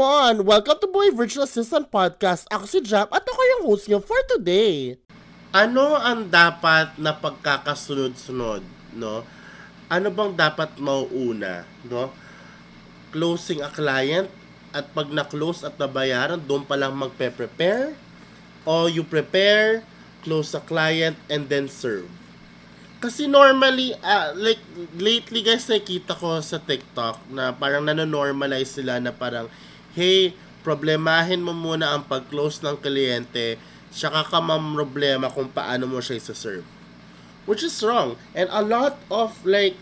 come on! Welcome to Boy Virtual Assistant Podcast. Ako si Jap at ako yung host niyo for today. Ano ang dapat na pagkakasunod-sunod, no? Ano bang dapat mauuna, no? Closing a client at pag na-close at nabayaran, doon pa lang magpe-prepare? O you prepare, close a client, and then serve? Kasi normally, ah, like, lately guys, nakikita ko sa TikTok na parang nanonormalize sila na parang, hey, problemahin mo muna ang pag-close ng kliyente, tsaka ka problema kung paano mo siya isa-serve. Which is wrong. And a lot of, like,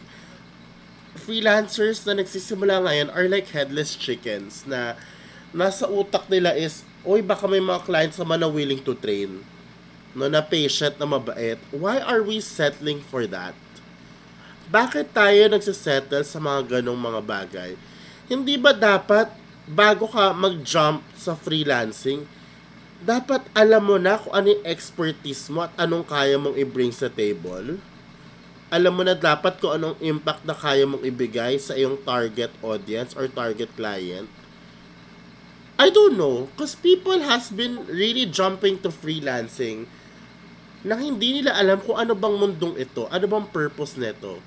freelancers na nagsisimula ngayon are like headless chickens na nasa utak nila is, oy, baka may mga clients naman na willing to train no, na patient, na mabait, why are we settling for that? Bakit tayo nagsisettle sa mga ganong mga bagay? Hindi ba dapat, bago ka mag-jump sa freelancing, dapat alam mo na kung ano yung expertise mo at anong kaya mong i-bring sa table? Alam mo na dapat kung anong impact na kaya mong ibigay sa iyong target audience or target client? I don't know, because people has been really jumping to freelancing na hindi nila alam kung ano bang mundong ito, ano bang purpose nito.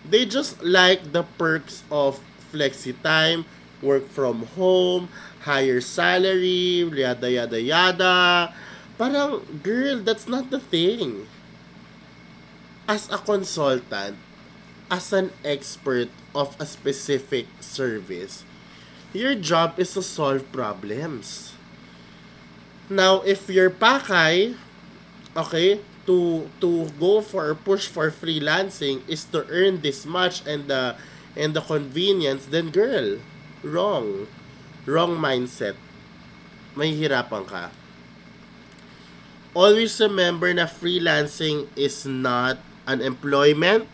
They just like the perks of flexi time, work from home, higher salary, yada yada yada. Parang, girl, that's not the thing. As a consultant, as an expert of a specific service, your job is to solve problems. Now, if you're pakay, okay, to to go for push for freelancing is to earn this much and the and the convenience, then girl, wrong. Wrong mindset. May hirapan ka. Always remember na freelancing is not an employment.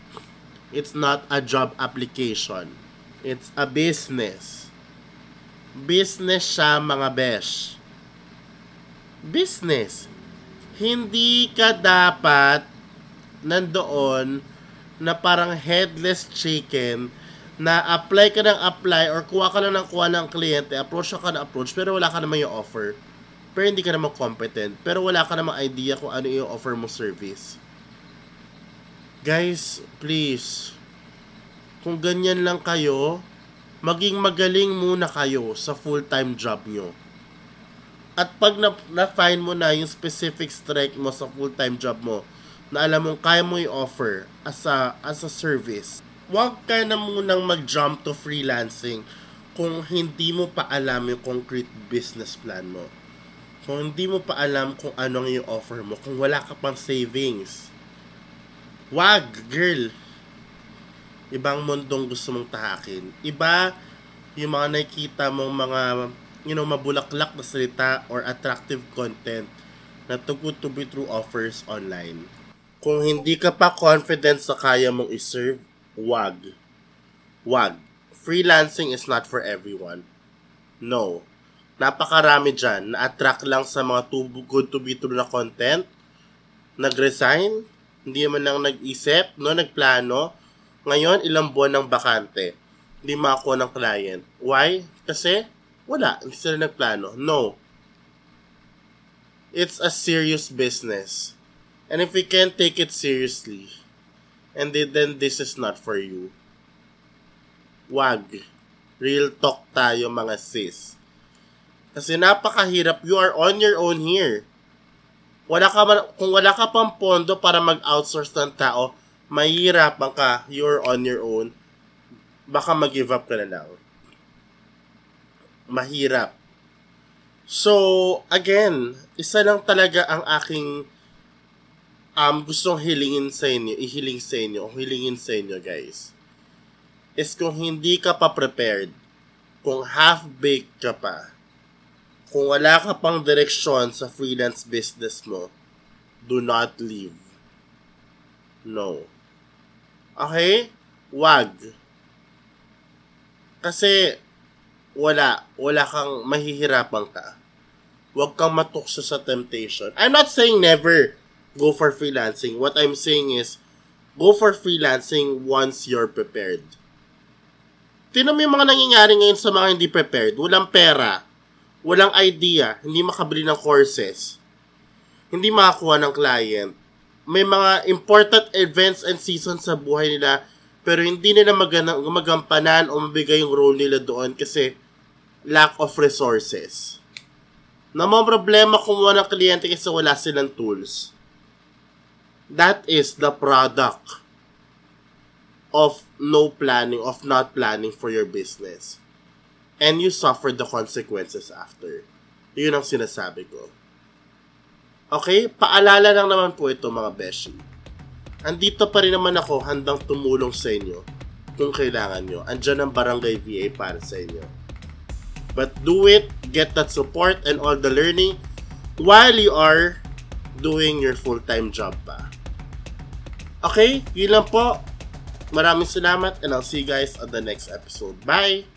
It's not a job application. It's a business. Business siya mga besh. Business hindi ka dapat nandoon na parang headless chicken na apply ka ng apply or kuha ka lang ng kuha ng kliyente, approach ka na approach, pero wala ka naman yung offer. Pero hindi ka naman competent. Pero wala ka naman idea kung ano yung offer mo service. Guys, please, kung ganyan lang kayo, maging magaling muna kayo sa full-time job nyo at pag na, na-find mo na yung specific strike mo sa full-time job mo, na alam mong kaya mo i-offer as a, as a service, huwag ka na munang mag-jump to freelancing kung hindi mo pa alam yung concrete business plan mo. Kung hindi mo pa alam kung anong yung offer mo, kung wala ka pang savings. Wag, girl. Ibang mundong gusto mong tahakin. Iba yung mga nakikita mong mga you know, mabulaklak na salita or attractive content na too good to be true offers online. Kung hindi ka pa confident sa kaya mong iserve, wag. Wag. Freelancing is not for everyone. No. Napakarami dyan na attract lang sa mga too good to be true na content. Nag-resign, hindi man lang nag-isip, no, nagplano. Ngayon, ilang buwan ng bakante. Hindi makakuha ng client. Why? Kasi wala, hindi sila nagplano. No. It's a serious business. And if we can't take it seriously, and then this is not for you. Wag. Real talk tayo mga sis. Kasi napakahirap. You are on your own here. Wala ka man, kung wala ka pang pondo para mag-outsource ng tao, mahirapan ka. You're on your own. Baka mag-give up ka na lang mahirap. So, again, isa lang talaga ang aking um, gustong hilingin sa inyo, ihiling sa inyo, o hilingin sa inyo, guys. Is kung hindi ka pa prepared, kung half-baked ka pa, kung wala ka pang direksyon sa freelance business mo, do not leave. No. Okay? Wag. Kasi, wala, wala kang mahihirapan ka. Huwag kang matukso sa temptation. I'm not saying never go for freelancing. What I'm saying is, go for freelancing once you're prepared. Tinan mo yung mga nangyayari ngayon sa mga hindi prepared. Walang pera, walang idea, hindi makabili ng courses, hindi makakuha ng client. May mga important events and seasons sa buhay nila pero hindi nila magana- magampanan o mabigay yung role nila doon kasi lack of resources. Na mga problema kumuha ng kliyente kasi wala silang tools. That is the product of no planning, of not planning for your business. And you suffer the consequences after. Yun ang sinasabi ko. Okay? Paalala lang naman po ito mga beshi. Andito pa rin naman ako handang tumulong sa inyo kung kailangan nyo. Andyan ang Barangay VA para sa inyo. But do it, get that support and all the learning while you are doing your full-time job pa. Okay? Yun lang po. Maraming salamat and I'll see you guys on the next episode. Bye!